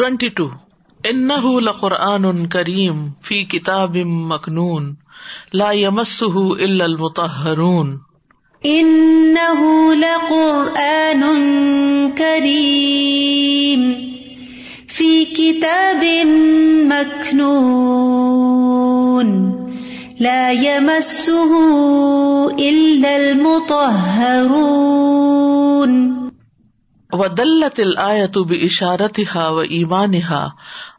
Twenty two ان لقرآن کریم فی کتاب مکنون لا یمس الا المطہرون انه لقرآن کریم فی کتاب مکنون لا يمسه الا المطهرون ودلت الآية بإشارتها وإيمانها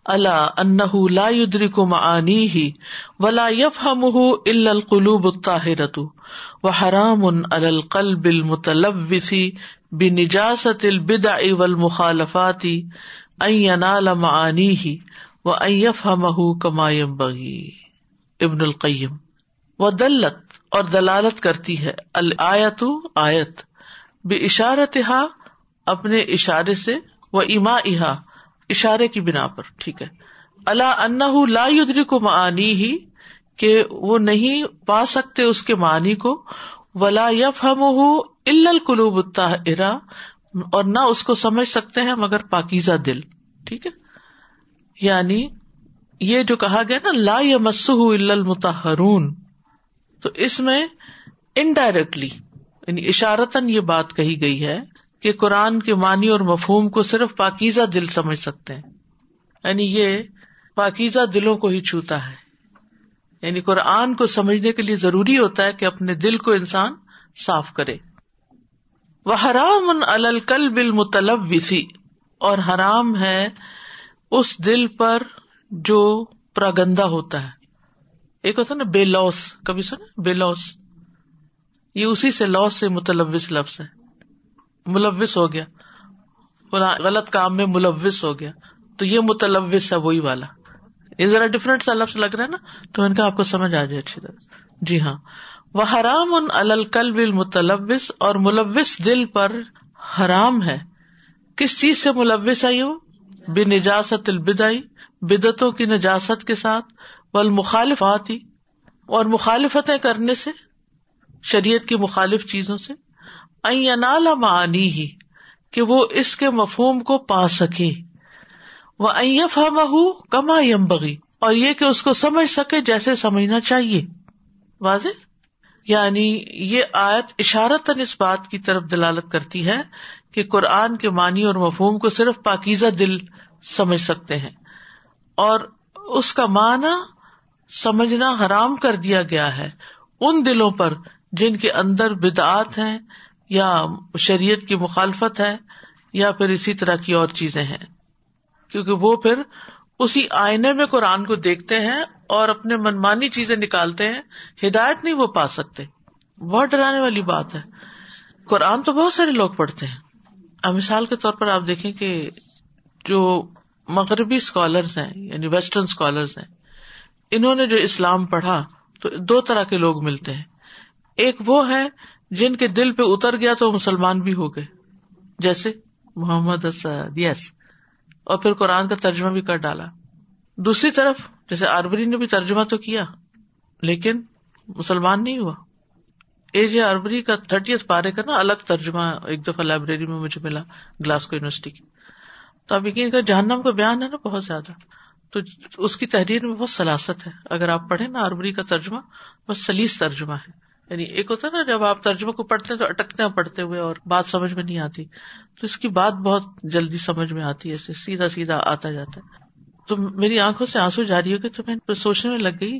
على أنه لا يدرك معانيه ولا يفهمه إلا القلوب الطاهرة وحرام على القلب المتلبث بنجاسة البدع والمخالفات أن ينال معانيه وأن يفهمه كما ينبغي ابن القیم و دلت اور دلالت کرتی ہے الآیت آیت بے اشارت اپنے اشارے سے وہ اما احا اشارے کی بنا پر، ٹھیک ہے۔ اللہ ان لا یدری کو معنی ہی کہ وہ نہیں پا سکتے اس کے معنی کو، ولا یف ہم القلوب الطاہرہ، اور نہ اس کو سمجھ سکتے ہیں مگر پاکیزہ دل، ٹھیک ہے۔ یعنی یہ جو کہا گیا نا، لا یا مسح المتحرون تو اس میں انڈائریکٹلی یعنی اشارتن یہ بات کہی گئی ہے کہ قرآن کے معنی اور مفہوم کو صرف پاکیزہ دل سمجھ سکتے ہیں۔ یعنی یہ پاکیزہ دلوں کو ہی چھوتا ہے۔ یعنی قرآن کو سمجھنے کے لیے ضروری ہوتا ہے کہ اپنے دل کو انسان صاف کرے۔ وہ حرام الکل بل مطلب اور حرام ہے اس دل پر جو پراگندا ہوتا ہے۔ ایک ہوتا نا بے لوس کبھی سنا؟ بے لوس یہ اسی سے لوس سے متلوث لفظ ہے۔ ملوث ہو گیا۔ غلط کام میں ملوث ہو گیا۔ تو یہ متلوث ہے وہی والا۔ یہ ذرا ڈفرینٹ سا لفظ لگ رہا ہے نا، تو ان کا آپ کو سمجھ آ جائے اچھی طرح۔ جی ہاں۔ وہ حرام ان الکل بل متلوث اور ملوث دل پر حرام ہے۔ کس چیز سے ملوث آئی وہ؟ بے نجاست البدائی بدتوں کی نجاست کے ساتھ۔ بل مخالفات اور مخالفتیں کرنے سے، شریعت کی مخالف چیزوں سے۔ نالا معنی ہی، کہ وہ اس کے مفہوم کو پا سکے۔ وہ ایف ہم کما یم بگی اور یہ کہ اس کو سمجھ سکے جیسے سمجھنا چاہیے۔ واضح؟ یعنی یہ آیت اشارت اس بات کی طرف دلالت کرتی ہے کہ قرآن کے معنی اور مفہوم کو صرف پاکیزہ دل سمجھ سکتے ہیں۔ اور اس کا معنی سمجھنا حرام کر دیا گیا ہے۔ ان دلوں پر جن کے اندر بدعت ہیں یا شریعت کی مخالفت ہے یا پھر اسی طرح کی اور چیزیں ہیں۔ کیونکہ وہ پھر اسی آئنے میں قرآن کو دیکھتے ہیں اور اپنے منمانی چیزیں نکالتے ہیں، ہدایت نہیں وہ پا سکتے۔ بہت ڈرانے والی بات ہے۔ قرآن تو بہت سارے لوگ پڑھتے ہیں۔ مثال کے طور پر آپ دیکھیں کہ جو مغربی اسکالرس ہیں یعنی ویسٹرن اسکالرس ہیں، انہوں نے جو اسلام پڑھا تو دو طرح کے لوگ ملتے ہیں۔ ایک وہ ہے جن کے دل پہ اتر گیا تو مسلمان بھی ہو گئے۔ جیسے محمد اسد یس اور پھر قرآن کا ترجمہ بھی کر ڈالا۔ دوسری طرف، جیسے اربری نے بھی ترجمہ تو کیا، لیکن مسلمان نہیں ہوا۔ اے جے اربری کا تھرٹی پارے کا نا الگ ترجمہ ایک دفعہ لائبریری میں مجھے ملا، گلاسکو یونیورسٹی کی۔ تو اب یقین کا جہنم کا بیان ہے نا بہت زیادہ۔ تو اس کی تحریر میں بہت سلاست ہے۔ اگر آپ پڑھے نا اربری کا ترجمہ، بہت سلیس ترجمہ ہے۔ یعنی ایک ہوتا ہے نا، جب آپ ترجمہ کو پڑھتے ہیں تو اٹکتے ہیں پڑھتے ہوئے اور بات سمجھ میں نہیں آتی۔ تو اس کی بات بہت جلدی سمجھ میں آتی ہے سیدھا سیدھا آتا جاتا ہے۔ تو میری آنکھوں سے آنسو جاری ہو گئے تو میں سوچنے میں لگ گئی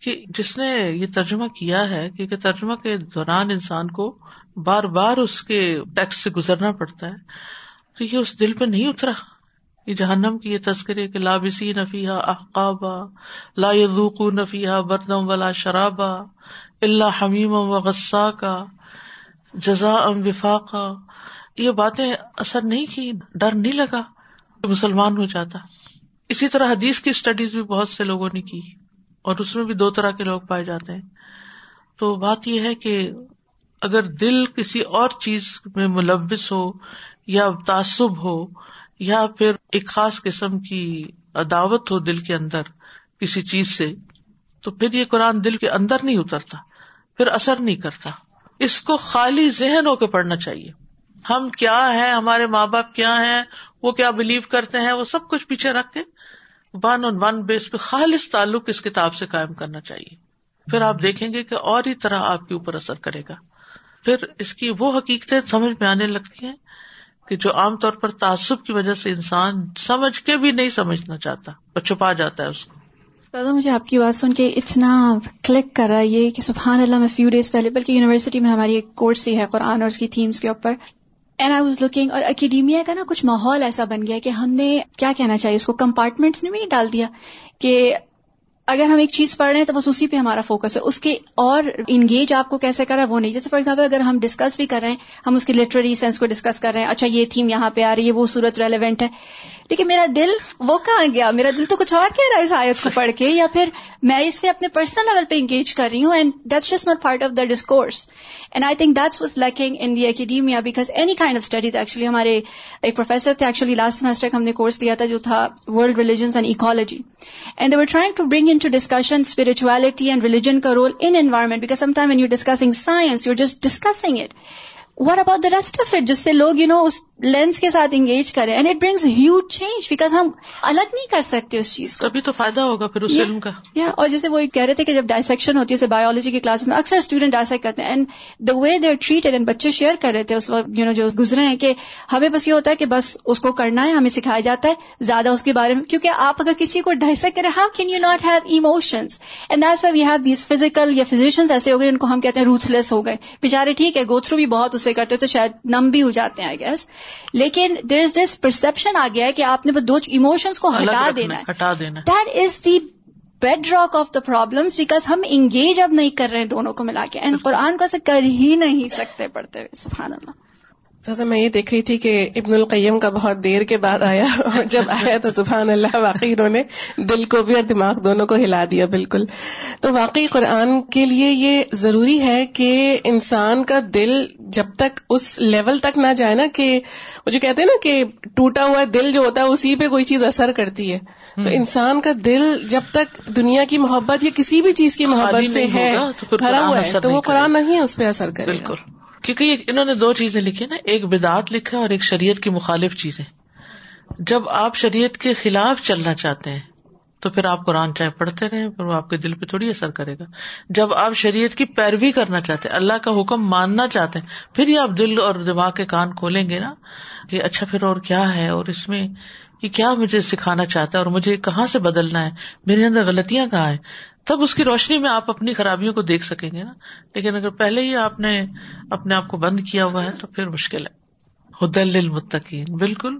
کہ جس نے یہ ترجمہ کیا ہے، کیونکہ ترجمہ کے دوران انسان کو بار بار اس کے ٹیکس سے گزرنا پڑتا ہے۔ تو یہ اس دل پہ نہیں اترا۔ یہ جہنم کی یہ تذکرے کہ لابسی نفیحا احقابا، لا یذوقو نفیحا بردم ولا شرابا۔ اللہ حمیم و غصہ کا جزا ام وفاقا۔ یہ باتیں اثر نہیں کی، ڈر نہیں لگا کہ مسلمان ہو جاتا۔ اسی طرح حدیث کی اسٹڈیز بھی بہت سے لوگوں نے کی، اور اس میں بھی دو طرح کے لوگ پائے جاتے ہیں۔ تو بات یہ ہے کہ اگر دل کسی اور چیز میں ملوث ہو، یا تعصب ہو، یا پھر ایک خاص قسم کی عداوت ہو دل کے اندر کسی چیز سے، تو پھر یہ قرآن دل کے اندر نہیں اترتا۔ پھر اثر نہیں کرتا۔ اس کو خالی ذہن ہو کے پڑھنا چاہیے۔ ہم کیا ہے ہمارے ماں باپ کیا ہیں؟ وہ کیا بلیو کرتے ہیں؟ وہ سب کچھ پیچھے رکھ کے ون آن ون بیس پہ خالص تعلق اس کتاب سے قائم کرنا چاہیے۔ پھر آپ دیکھیں گے کہ اور ہی طرح آپ کے اوپر اثر کرے گا۔ پھر اس کی وہ حقیقتیں سمجھ میں آنے لگتی ہیں کہ جو عام طور پر تعصب کی وجہ سے انسان سمجھ کے بھی نہیں سمجھنا چاہتا اور چھپا جاتا ہے اس کو۔ دادا مجھے آپ کی بات سن کے اتنا کلک کر رہا ہے یہ کہ سبحان اللہ، میں فیو ڈیز پہلے، بلکہ یونیورسٹی میں ہماری ایک کورس ہی ہے قرآن اور اس کی تھیمس کے اوپر. اینڈ آئی واز لوکنگ اور اکیڈیمیا کا نا کچھ ماحول ایسا بن گیا کہ ہم نے کیا کہنا چاہیے؟ اس کو کمپارٹمنٹس نے بھی نہیں ڈال دیا کہ اگر ہم ایک چیز پڑھ رہے ہیں تو بس اسی پہ ہمارا فوکس ہے۔ اس کے اور انگیج آپ کو کیسے کرا وہ نہیں۔ جیسے فار ایگزامپل اگر ہم ڈسکس بھی کر رہے ہیں، ہم اس کی لٹری سینس کو ڈسکس کر رہے ہیں اچھا یہ تھیم یہاں پہ آ رہی ہے، وہ صورت ریلیونٹ ہے۔ لیکن میرا دل وہ کہاں گیا؟ میرا دل تو کچھ اور کہہ رہا ہے اس آیت کو پڑھ کے، یا پھر میں اس سے اپنے پرسنل لیول پہ انگیج کر رہی ہوں and that's just not part of the discourse and I think that's was lacking in the academia because any kind of studies actually ہمارے ایک پروفیسر تھے ایکچولی لاسٹ سیمسٹر ہم نے کورس لیا تھا جو تھا world religions and ecology and they were trying to bring in to discussion spirituality and religion کا role in environment because some time when you discussing science you just discussing it what about the rest of it جس سے لوگ you know اس lens کے ساتھ engage کریں. And it brings huge change because ہم الگ نہیں کر سکتے اس چیز کو. تبھی تو فائدہ ہوگا پھر اس علم کا. یا اور جیسے وہ کہہ رہے تھے کہ جب ڈائسیکشن ہوتی ہے بایولوجی کی کلاس میں اکثر اسٹوڈنٹ ڈائسیکٹ کرتے ہیں. And the way they treat and بچے شیئر کر رہے تھے اس وقت یو نو جو گزرے ہیں کہ ہمیں بس یہ ہوتا ہے کہ بس اس کو کرنا ہے ہمیں سکھایا جاتا ہے زیادہ اس کے بارے میں. کیونکہ آپ اگر کسی کو ڈائسیکٹ کریں how can you not have emotions and that's we have these physical یا فزیشنس ایسے ہو گئے ان کو ہم کہتے ہیں روتھ لیس ہو گئے. بےچارے ٹھیک ہے گو تھرو بھی بہت اسے کرتے تھے شاید نم بھی ہو جاتے ہیں آئی گیس لیکن دیر از دس پرسپشن آ گیا ہے کہ آپ نے دو ایموشنس کو ہٹا دینا ہے. ہٹا دینا that is the bedrock of the problem because ہم انگیج اب نہیں کر رہے ہیں دونوں کو ملا کے. اینڈ قرآن کو ایسے کر ہی نہیں سکتے پڑھتے ہوئے سبحان اللہ. سر میں یہ دیکھ رہی تھی کہ ابن القیم کا بہت دیر کے بعد آیا اور جب آیا تو سبحان اللہ واقعی انہوں نے دل کو بھی اور دماغ دونوں کو ہلا دیا بالکل۔ تو واقعی قرآن کے لیے یہ ضروری ہے کہ انسان کا دل جب تک اس لیول تک نہ جائے نا کہ وہ جو کہتے ہیں نا کہ ٹوٹا ہوا دل جو ہوتا ہے اسی پہ کوئی چیز اثر کرتی ہے۔ تو انسان کا دل جب تک دنیا کی محبت یا کسی بھی چیز کی محبت سے ہے بھرا ہوا ہے تو وہ قرآن نہیں اس پہ اثر کرے بالکل۔ کیونکہ انہوں نے دو چیزیں لکھی نا، ایک بدعت لکھا اور ایک شریعت کی مخالف چیزیں۔ جب آپ شریعت کے خلاف چلنا چاہتے ہیں، تو پھر آپ قرآن چاہے پڑھتے رہے پھر وہ آپ کے دل پہ تھوڑی اثر کرے گا۔ جب آپ شریعت کی پیروی کرنا چاہتے ہیں، اللہ کا حکم ماننا چاہتے ہیں، پھر ہی آپ دل اور دماغ کے کان کھولیں گے نا کہ اچھا پھر اور کیا ہے، اور اس میں یہ کیا مجھے سکھانا چاہتا ہے، اور مجھے کہاں سے بدلنا ہے، میرے اندر غلطیاں کہاں ہیں؟ تب اس کی روشنی میں آپ اپنی خرابیوں کو دیکھ سکیں گے نا۔ لیکن اگر پہلے ہی آپ نے اپنے آپ کو بند کیا ہوا ہے تو پھر مشکل ہے۔ ہدل المتقین بالکل۔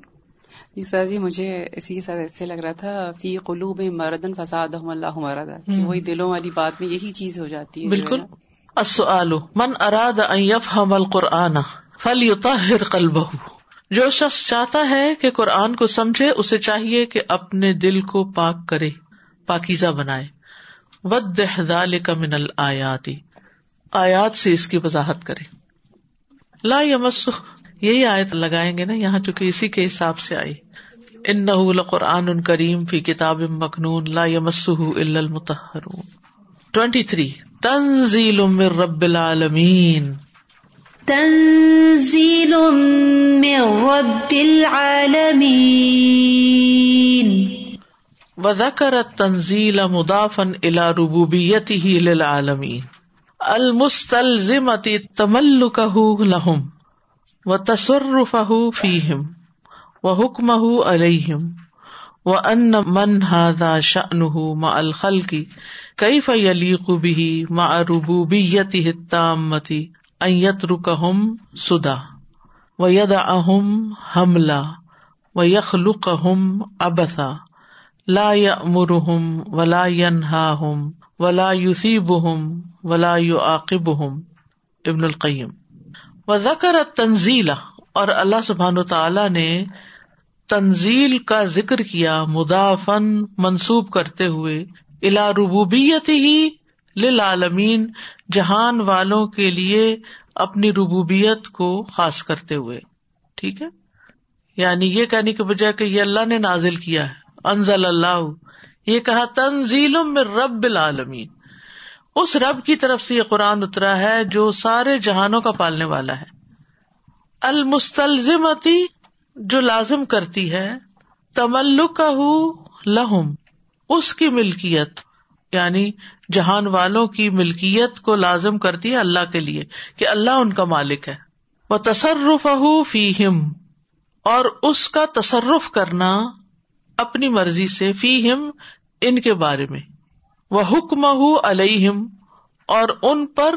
جی سر جی مجھے اسی کے ساتھ ایسے لگ رہا تھا فی قلوب مردن فساد اللہ مردا کہ وہی دلوں والی بات میں یہی چیز ہو جاتی ہے۔ بالکل۔ من اراد ان يفهم القرآن فليطهر قلبه جو شخص چاہتا ہے کہ قرآن کو سمجھے اسے چاہیے کہ اپنے دل کو پاک کرے پاکیزہ بنائے۔ ود کا من الآیاتی آیات سے اس کی وضاحت کرے لا یمس یہی آیت لگائیں گے نا یہاں، چونکہ اسی کے حساب سے آئی۔ ان نہ قرآن کریم فی کتاب مخنون لا یمس الا ٹوینٹی تھری۔ تنزیل من رب العالمین۔ تنزیل من رب العالمین۔ وذكر التنزيل مضافا الى ربوبيته للعالمين المستلزمة تملكه لهم وتصرفه فيهم وحكمه عليهم وأن من هذا شأنه مع الخلق كيف يليق به مع ربوبیته ربوبيته التامة أن يتركهم سدى ويدعهم حملا ويخلقهم عبثا لا مرحم ولا ہم ولا یوسیب ہم ولا یو عاقب ہم ابن القیم۔ و ذکر تنزیل اور اللہ سبحان تعالی نے تنزیل کا ذکر کیا مدافن منسوب کرتے ہوئے الا ربوبیت ہی للعالمین، جہان والوں کے لیے اپنی ربوبیت کو خاص کرتے ہوئے۔ ٹھیک ہے؟ یعنی یہ کہنے کے بجائے کہ یہ اللہ نے نازل کیا ہے۔ انزل اللہ. یہ کہا تنزیل میں رب العالمین. اس رب کی طرف سے یہ قرآن اترا ہے جو سارے جہانوں کا پالنے والا ہے. المستلزمتی جو لازم کرتی ہے تملک لہم. اس کی ملکیت یعنی جہان والوں کی ملکیت کو لازم کرتی ہے اللہ کے لیے، کہ اللہ ان کا مالک ہے. وہ تصرف فی اور اس کا تصرف کرنا اپنی مرضی سے فی ہم ان کے بارے میں۔ وہ حکم علیہم اور ان پر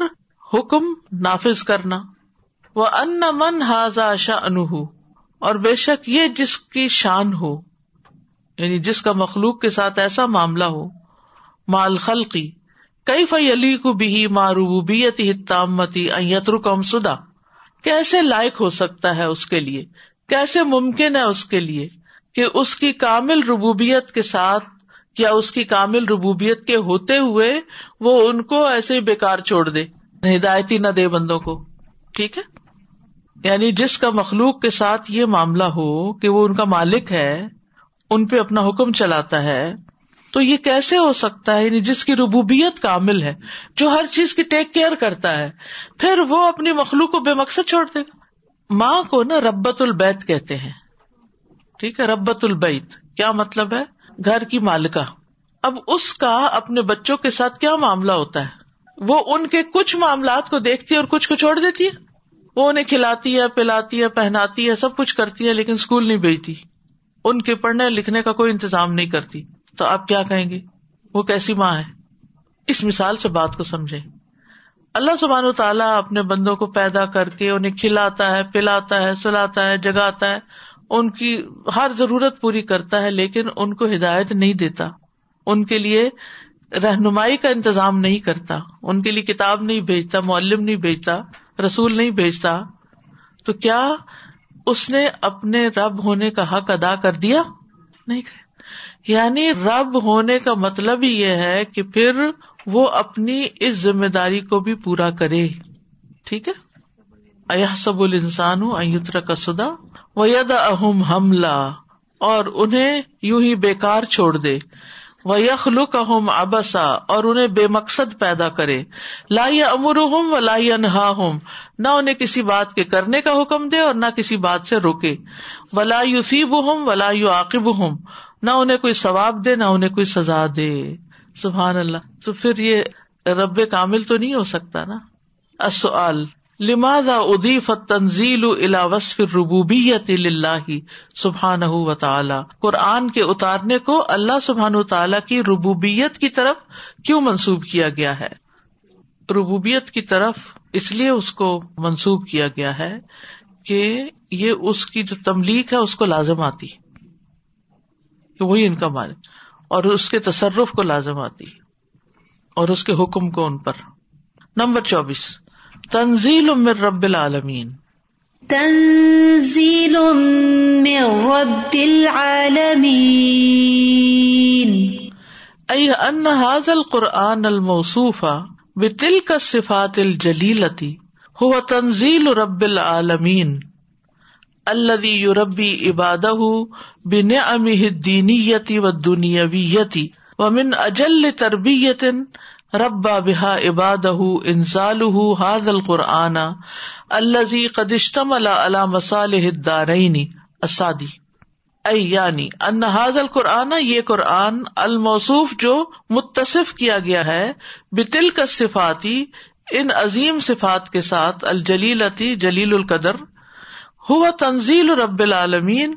حکم نافذ کرنا۔ وہ ان من حاضا شاہ انہ اور بے شک یہ جس کی شان ہو یعنی جس کا مخلوق کے ساتھ ایسا معاملہ ہو مال خلقی کئی فی علی کو بھی معروبیت تامتی رکم سدا کیسے لائق ہو سکتا ہے اس کے لیے؟ کیسے ممکن ہے اس کے لیے؟ کہ اس کی کامل ربوبیت کے ساتھ یا اس کی کامل ربوبیت کے ہوتے ہوئے وہ ان کو ایسے ہی بےکار چھوڑ دے، ہدایتی نہ دے بندوں کو۔ ٹھیک ہے؟ یعنی جس کا مخلوق کے ساتھ یہ معاملہ ہو کہ وہ ان کا مالک ہے، ان پہ اپنا حکم چلاتا ہے، تو یہ کیسے ہو سکتا ہے؟ یعنی جس کی ربوبیت کامل ہے، جو ہر چیز کی ٹیک کیئر کرتا ہے، پھر وہ اپنی مخلوق کو بے مقصد چھوڑ دے گا۔ ماں کو نا ربت البیت کہتے ہیں۔ ٹھیک ہے ربت البیت۔ کیا مطلب ہے؟ گھر کی مالکا اب اس کا اپنے بچوں کے ساتھ کیا معاملہ ہوتا ہے؟ وہ ان کے کچھ معاملات کو دیکھتی ہے اور کچھ کو چھوڑ دیتی ہے؟ وہ انہیں کھلاتی ہے، پلاتی ہے، پہناتی ہے، سب کچھ کرتی ہے، لیکن اسکول نہیں بھیجتی۔ ان کے پڑھنے لکھنے کا کوئی انتظام نہیں کرتی۔ تو آپ کیا کہیں گے؟ وہ کیسی ماں ہے؟ اس مثال سے بات کو سمجھے اللہ سبحان و تعالیٰ اپنے بندوں کو پیدا کر کے انہیں کھلاتا ہے، پلاتا ہے، سلاتا ہے، جگاتا ہے۔ ان کی ہر ضرورت پوری کرتا ہے، لیکن ان کو ہدایت نہیں دیتا۔ ان کے لیے رہنمائی کا انتظام نہیں کرتا۔ ان کے لیے کتاب نہیں بھیجتا، معلم نہیں بھیجتا، رسول نہیں بھیجتا۔ تو کیا اس نے اپنے رب ہونے کا حق ادا کر دیا؟ نہیں یعنی رب ہونے کا مطلب ہی یہ ہے کہ پھر وہ اپنی اس ذمہ داری کو بھی پورا کرے۔ ٹھیک ہے؟ اہ سب السان ہوں کا سدا۔ ید اہم حملہ اور انہیں یوں ہی بےکار چھوڑ دے۔ وہ یخلق اہم ابسا اور انہیں بے مقصد پیدا کرے۔ لا امر ہوں و لا انہا ہوں نہ انہیں کسی بات کے کرنے کا حکم دے اور نہ کسی بات سے روکے۔ ولا یوسیب ہوں ولا یو عاقب ہوں نہ انہیں کوئی ثواب دے، نہ انہیں کوئی سزا دے۔ سبحان اللہ۔ تو پھر یہ رب کامل تو نہیں ہو سکتا نا؟ اصل لماذا ادیف تنزیل الا وصف ربوبیت اللہ سبحان و تعالی قرآن کے اتارنے کو اللہ سبحان و تعالیٰ کی ربوبیت کی طرف کیوں منسوب کیا گیا ہے؟ ربوبیت کی طرف اس لیے اس کو منسوب کیا گیا ہے کہ یہ اس کی جو تملیغ ہے اس کو لازم آتی کہ وہی ان کا مالک، اور اس کے تصرف کو لازم آتی اور اس کے حکم کو ان پر۔ نمبر چوبیس تنزیل من رب العالمین۔ تنزیل من رب العالمین۔ ای ان هذا القرآن الموصوف بتلك الصفات الجلیلتی هو تنزیل رب العالمین الذي يربي عباده بنعمه الدينية والدنيوية ومن أجل تربية ربا بحا عباد انزال حاض القرآن الزی قدشتم اللہ مسالح دارئنی اسادی۔ اے یعنی ان حاض القرآن یہ قرآن الموصوف جو متصف کیا گیا ہے بتل کا صفاتی، ان عظیم صفات کے ساتھ، الجلیلتی جلیل القدر، ہوا تنزیل رب العالمین،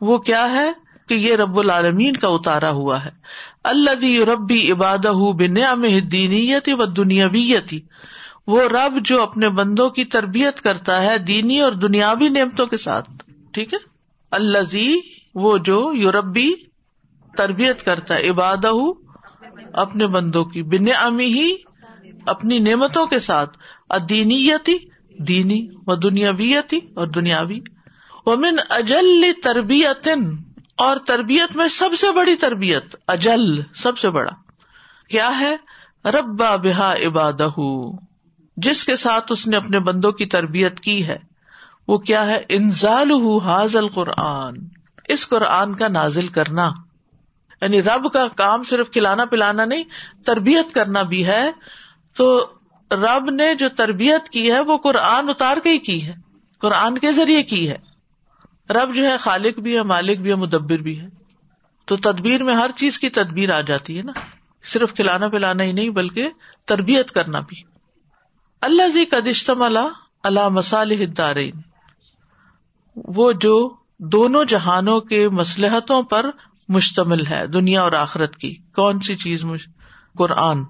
وہ کیا ہے؟ کہ یہ رب العالمین کا اتارا ہوا ہے۔ اللہ ربی عباد دینیتی و دنیاویتی وہ رب جو اپنے بندوں کی تربیت کرتا ہے دینی اور دنیاوی نعمتوں کے ساتھ۔ ٹھیک ہے؟ اللہ وہ جو یوربی تربیت کرتا ہے عباد اپنے بندوں کی بن امی ہی اپنی نعمتوں کے ساتھ۔ ادینیتی دینی و دنیاویتی اور دنیاوی۔ ومن اجل تربیت اور تربیت میں سب سے بڑی تربیت، اجل سب سے بڑا، کیا ہے؟ ربا بحا عباد جس کے ساتھ اس نے اپنے بندوں کی تربیت کی ہے، وہ کیا ہے؟ انزال حاضل قرآن اس قرآن کا نازل کرنا یعنی رب کا کام صرف کھلانا پلانا نہیں، تربیت کرنا بھی ہے، تو رب نے جو تربیت کی ہے، وہ قرآن اتار کے ہی کی ہے، قرآن کے ذریعے کی ہے۔ رب جو ہے خالق بھی ہے، مالک بھی ہے، مدبر بھی ہے۔ تو تدبیر میں ہر چیز کی تدبیر آ جاتی ہے نا۔ صرف کھلانا پلانا ہی نہیں، بلکہ تربیت کرنا بھی۔ اللہ زی قدشتم اللہ اللہ مسالح دارین وہ جو دونوں جہانوں کے مسلحتوں پر مشتمل ہے، دنیا اور آخرت کی۔ کون سی چیز قرآن۔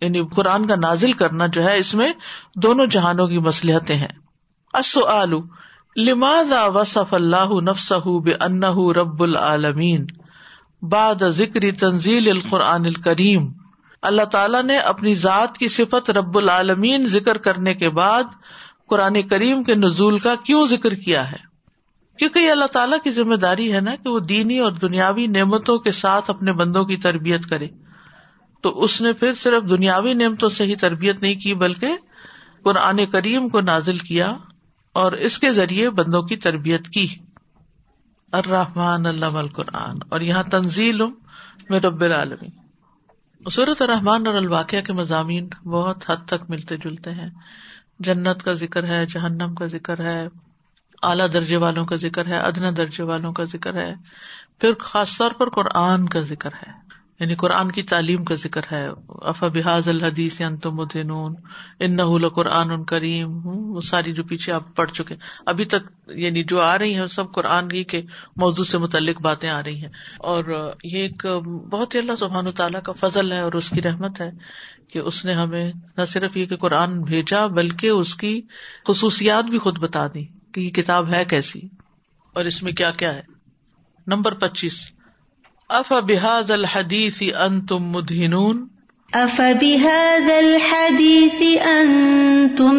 یعنی قرآن کا نازل کرنا جو ہے، اس میں دونوں جہانوں کی مسلحتیں ہیں۔ السؤال لماذا وصف اللہ نفسہ بانہ رب العالمین بعد ذکر تنزیل القرآن الکریم؟ اللہ تعالیٰ نے اپنی ذات کی صفت رب العالمین ذکر کرنے کے بعد قرآن کریم کے نزول کا کیوں ذکر کیا ہے؟ کیونکہ یہ اللہ تعالیٰ کی ذمہ داری ہے نا کہ وہ دینی اور دنیاوی نعمتوں کے ساتھ اپنے بندوں کی تربیت کرے۔ تو اس نے پھر صرف دنیاوی نعمتوں سے ہی تربیت نہیں کی، بلکہ قرآن کریم کو نازل کیا۔ اور اس کے ذریعے بندوں کی تربیت کی۔ الرحمن اللہ القرآن۔ اور یہاں تنزیل میں رب العالمی صورت الرحمان اور الواقع کے مضامین بہت حد تک ملتے جلتے ہیں۔ جنت کا ذکر ہے، جہنم کا ذکر ہے، اعلیٰ درجے والوں کا ذکر ہے، ادنا درجے والوں کا ذکر ہے۔ پھر خاص طور پر قرآن کا ذکر ہے۔ یعنی قرآن کی تعلیم کا ذکر ہے۔ افا بحاظ الحدیث ان قرآن کریم۔ وہ ساری جو پیچھے آپ پڑھ چکے ابھی تک یعنی جو آ رہی ہیں سب قرآن ہی کے موضوع سے متعلق باتیں آ رہی ہیں۔ اور یہ ایک بہت ہی اللہ سبحان تعالیٰ کا فضل ہے اور اس کی رحمت ہے کہ اس نے ہمیں نہ صرف یہ کہ قرآن بھیجا بلکہ اس کی خصوصیات بھی خود بتا دی کہ یہ کتاب ہے کیسی اور اس میں کیا کیا ہے۔ نمبر پچیس۔ اف بحاظ الحدیث ان تم مدہنون؟ اف بحاظ الحدیث ان تم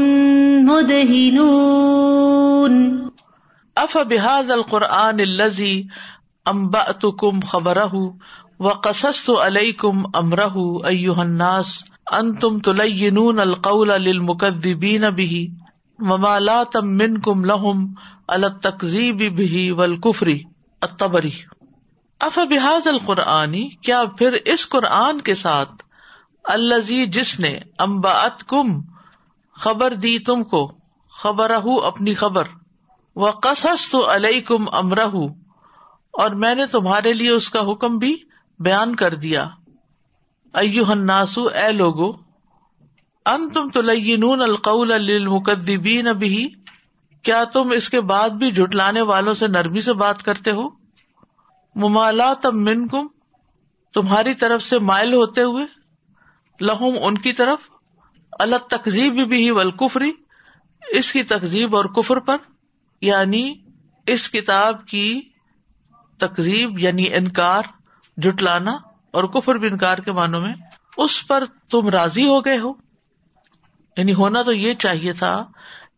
مدہنون؟ اف بحاظ القرآن الزی امبأتکم خبرہ وقصصت علیکم امرہ ایوہ الناس ان تم تلینون القول للمکذبین به وما لا تم من کم لہم التقزیب بھی والکفری الطبری۔ اف بحاظ القرآنی، کیا پھر اس قرآن کے ساتھ الزی جس نے امباط کم خبر دی تم کو خبر اپنی خبر وہ قصص تو علیہ کم امرہ اور میں نے تمہارے لیے اس کا حکم بھی بیان کر دیا۔ ایو الناسو اے لوگو ان تم تلینون القول للمکذبین بھی کیا تم اس کے بعد بھی جھٹلانے والوں سے نرمی سے بات کرتے ہو؟ ممالات منکم، تمہاری طرف سے مائل ہوتے ہوئے، لہم ان کی طرف اللہ تقزیب بھی والکفری، اس کی تقزیب اور کفر پر یعنی اس کتاب کی تقزیب یعنی انکار جٹلانا اور کفر بھی انکار کے معنوں میں، اس پر تم راضی ہو گئے ہو۔ یعنی ہونا تو یہ چاہیے تھا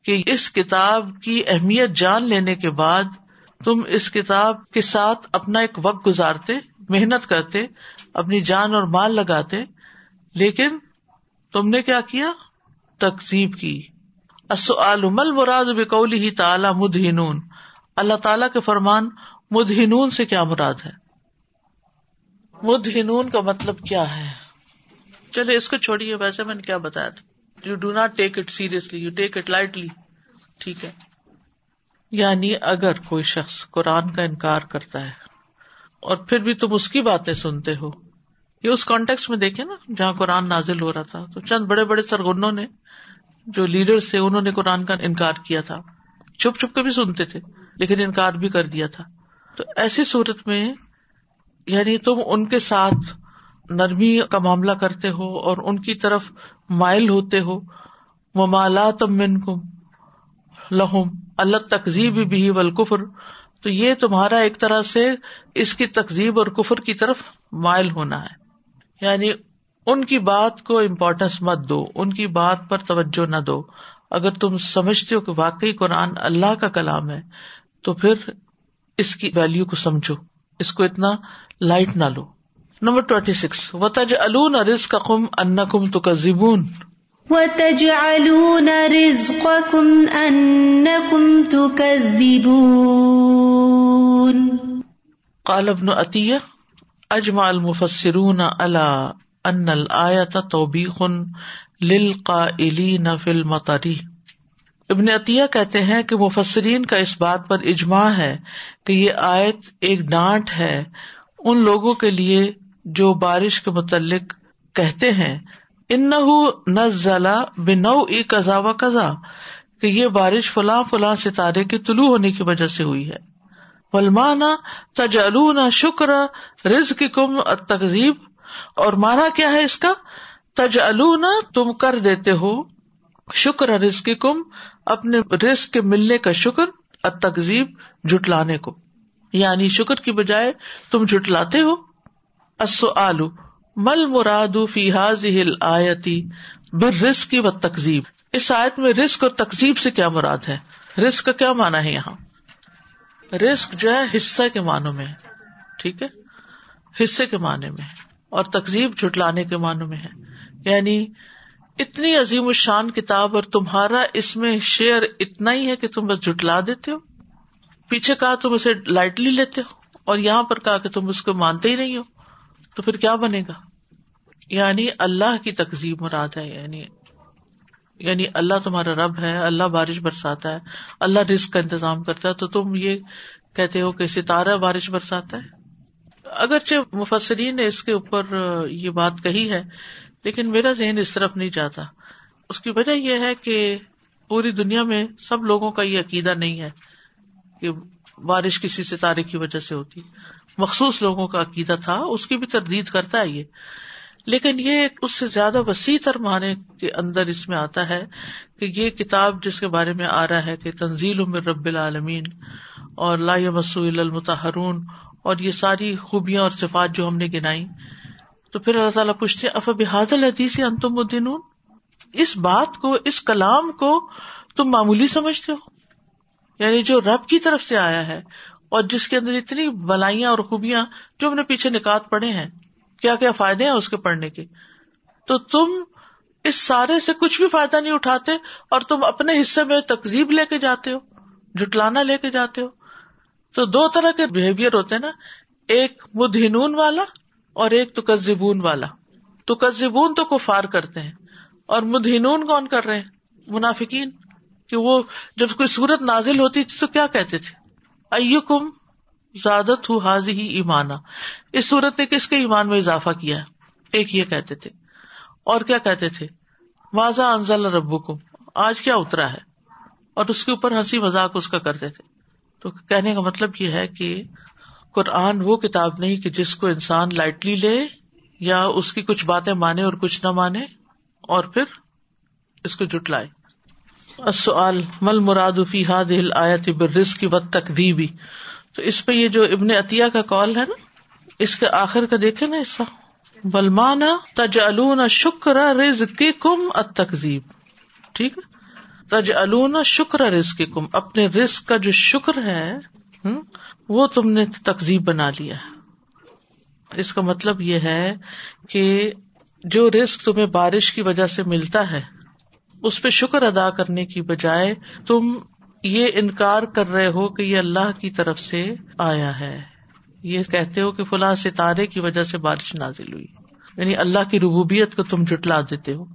کہ اس کتاب کی اہمیت جان لینے کے بعد تم اس کتاب کے ساتھ اپنا ایک وقت گزارتے، محنت کرتے، اپنی جان اور مال لگاتے، لیکن تم نے کیا کیا؟ تقسیب کی۔ مل مراد بکولی ہی تعالی مدہنون؟ اللہ تعالی کے فرمان، مدہنون سے کیا مراد ہے؟ مدہنون کا مطلب کیا ہے؟ چلے، اس کو چھوڑیے، ویسے میں نے کیا بتایا تھا۔ You do not take it seriously you take it lightly ٹھیک ہے۔ یعنی اگر کوئی شخص قرآن کا انکار کرتا ہے اور پھر بھی تم اس کی باتیں سنتے ہو۔ یہ اس کانٹیکس میں دیکھے نا، جہاں قرآن نازل ہو رہا تھا۔ تو چند بڑے بڑے سرگنوں نے، جو لیڈر تھے، انہوں نے قرآن کا انکار کیا تھا۔ چھپ چھپ کے بھی سنتے تھے، لیکن انکار بھی کر دیا تھا۔ تو ایسی صورت میں یعنی تم ان کے ساتھ نرمی کا معاملہ کرتے ہو اور ان کی طرف مائل ہوتے ہو۔ ممالات من کم لہم اللہ تقزیب بھی ولکفر تو یہ تمہارا ایک طرح سے اس کی تقزیب اور کفر کی طرف مائل ہونا ہے۔ یعنی ان کی بات کو امپورٹینس مت دو، ان کی بات پر توجہ نہ دو۔ اگر تم سمجھتے ہو کہ واقعی قرآن اللہ کا کلام ہے، تو پھر اس کی ویلو کو سمجھو۔ اس کو اتنا لائٹ نہ لو۔ نمبر ٹوینٹی سکس و تج الون رز کا کم ان کم تو زبون و تج الون قال ابن عطیہ، اجمع المفسرون الا ان الآیت توبیخ للقائلین فی المطری ابن عطیہ کہتے ہیں کہ مفسرین کا اس بات پر اجماع ہے کہ یہ آیت ایک ڈانٹ ہے ان لوگوں کے لیے جو بارش کے متعلق کہتے ہیں ان بنو ای کزا و کزا کہ یہ بارش فلاں فلاں ستارے کے طلوع ہونے کی وجہ سے ہوئی ہے۔ ولمانا تجلون شکر رز کی کم تقزیب اور مانا کیا ہے اس کا؟ تج تم کر دیتے ہو شکر رزق کم اپنے رزق کے ملنے کا شکر تقزیب جٹلانے کو۔ یعنی شکر کی بجائے تم جٹلاتے ہو۔ آلو مل مراد فی ہل آیتی بر رسک و تقزیب اس آیت میں رسک اور تقزیب سے کیا مراد ہے؟ رسک کا کیا مانا ہے یہاں؟ رسک جو ہے حصہ کے معنوں میں ٹھیک ہے؟ حصے کے معنی میں اور تقزیب جٹلانے کے معنوں میں ہے۔ یعنی اتنی عظیم الشان کتاب اور تمہارا اس میں شیئر اتنا ہی ہے کہ تم بس جٹلا دیتے ہو۔ پیچھے کہا تم اسے لائٹلی لیتے ہو اور یہاں پر کہا کہ تم اس کو مانتے ہی نہیں ہو۔ تو پھر کیا بنے گا؟ یعنی اللہ کی تقزیب مراد ہے یعنی یعنی اللہ تمہارا رب ہے، اللہ بارش برساتا ہے، اللہ رسک کا انتظام کرتا ہے، تو تم یہ کہتے ہو کہ ستارہ بارش برساتا ہے۔ اگرچہ مفسرین نے اس کے اوپر یہ بات کہی ہے، لیکن میرا ذہن اس طرف نہیں جاتا۔ اس کی وجہ یہ ہے کہ پوری دنیا میں سب لوگوں کا یہ عقیدہ نہیں ہے کہ بارش کسی ستارے کی وجہ سے ہوتی۔ مخصوص لوگوں کا عقیدہ تھا، اس کی بھی تردید کرتا ہے یہ۔ لیکن یہ اس سے زیادہ وسیع تر معنی کے اندر اس میں آتا ہے کہ یہ کتاب جس کے بارے میں آ رہا ہے کہ تنزیل عمر رب العالمین اور لا مسول المتحرون اور یہ ساری خوبیاں اور صفات جو ہم نے گنائی۔ تو پھر اللہ تعالیٰ پوچھتے اف بحاد الحدیث انتم الدین اس بات کو، اس کلام کو تم معمولی سمجھتے ہو؟ یعنی جو رب کی طرف سے آیا ہے اور جس کے اندر اتنی بلائیاں اور خوبیاں جو ہم نے پیچھے نکات پڑے ہیں، کیا کیا فائدے ہیں اس کے پڑھنے کے؟ تو تم اس سارے سے کچھ بھی فائدہ نہیں اٹھاتے اور تم اپنے حصے میں تقزیب لے کے جاتے ہو جٹلانا لے کے جاتے ہو۔ تو دو طرح کے بہیویئر ہوتے ہیں نا، ایک مدہنون والا اور ایک تو والا۔ تو تو کفار کرتے ہیں اور مدہنون کون کر رہے ہیں؟ منافقین۔ کہ وہ جب کوئی صورت نازل ہوتی تھی تو کیا کہتے تھے؟ ائو زیادت ہو حاضی ہی ایمانا۔ اس صورت نے کس کے ایمان میں اضافہ کیا ایک یہ کہتے تھے۔ اور کیا کہتے تھے؟ واضح انزل ربو کم آج کیا اترا ہے؟ اور اس کے اوپر ہنسی مذاق اس کا کرتے تھے۔ تو کہنے کا مطلب یہ ہے کہ قرآن وہ کتاب نہیں کہ جس کو انسان لائٹلی لے یا اس کی کچھ باتیں مانے اور کچھ نہ مانے اور پھر اس کو جٹلائے مل مراد فی ہاد آیت برس کی بد تقدیبی تو اس پہ یہ جو ابن عطیہ کا کال ہے نا، اس کے آخر کا دیکھے نا اس بلمانا تج الون شکر رز کی کم تقزیب ٹھیک ہے؟ تج الون شکر رز کی کم اپنے رزق کا جو شکر ہے وہ تم نے تقزیب بنا لیا اس کا مطلب یہ ہے کہ جو رسک تمہیں بارش کی وجہ سے ملتا ہے اس پہ شکر ادا کرنے کی بجائے تم یہ انکار کر رہے ہو کہ یہ اللہ کی طرف سے آیا ہے۔ یہ کہتے ہو کہ فلاں ستارے کی وجہ سے بارش نازل ہوئی۔ یعنی اللہ کی ربوبیت کو تم جٹلا دیتے ہو۔